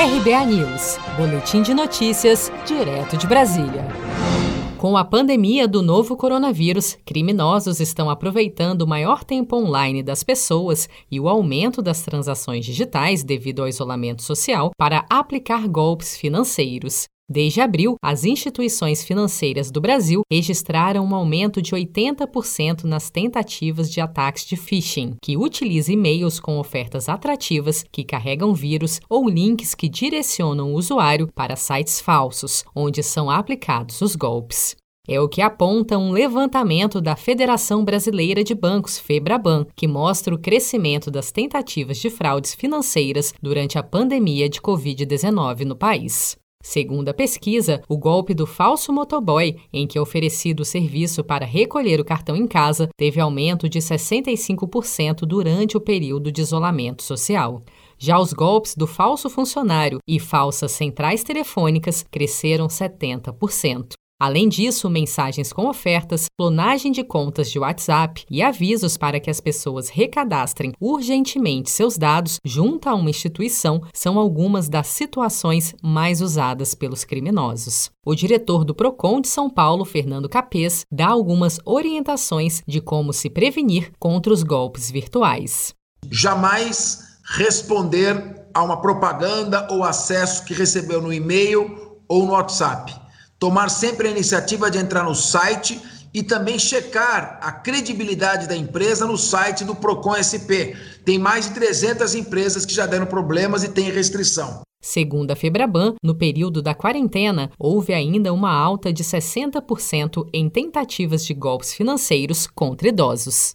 RBA News, Boletim de Notícias, direto de Brasília. Com a pandemia do novo coronavírus, criminosos estão aproveitando o maior tempo online das pessoas e o aumento das transações digitais devido ao isolamento social para aplicar golpes financeiros. Desde abril, as instituições financeiras do Brasil registraram um aumento de 80% nas tentativas de ataques de phishing, que utiliza e-mails com ofertas atrativas que carregam vírus ou links que direcionam o usuário para sites falsos, onde são aplicados os golpes. É o que aponta um levantamento da Federação Brasileira de Bancos, FEBRABAN, que mostra o crescimento das tentativas de fraudes financeiras durante a pandemia de Covid-19 no país. Segundo a pesquisa, o golpe do falso motoboy, em que é oferecido o serviço para recolher o cartão em casa, teve aumento de 65% durante o período de isolamento social. Já os golpes do falso funcionário e falsas centrais telefônicas cresceram 70%. Além disso, mensagens com ofertas, clonagem de contas de WhatsApp e avisos para que as pessoas recadastrem urgentemente seus dados junto a uma instituição são algumas das situações mais usadas pelos criminosos. O diretor do Procon de São Paulo, Fernando Capês, dá algumas orientações de como se prevenir contra os golpes virtuais. Jamais responder a uma propaganda ou acesso que recebeu no e-mail ou no WhatsApp tomar sempre a iniciativa de entrar no site e também checar a credibilidade da empresa no site do Procon SP. Tem mais de 300 empresas que já deram problemas e têm restrição. Segundo a Febraban, no período da quarentena, houve ainda uma alta de 60% em tentativas de golpes financeiros contra idosos.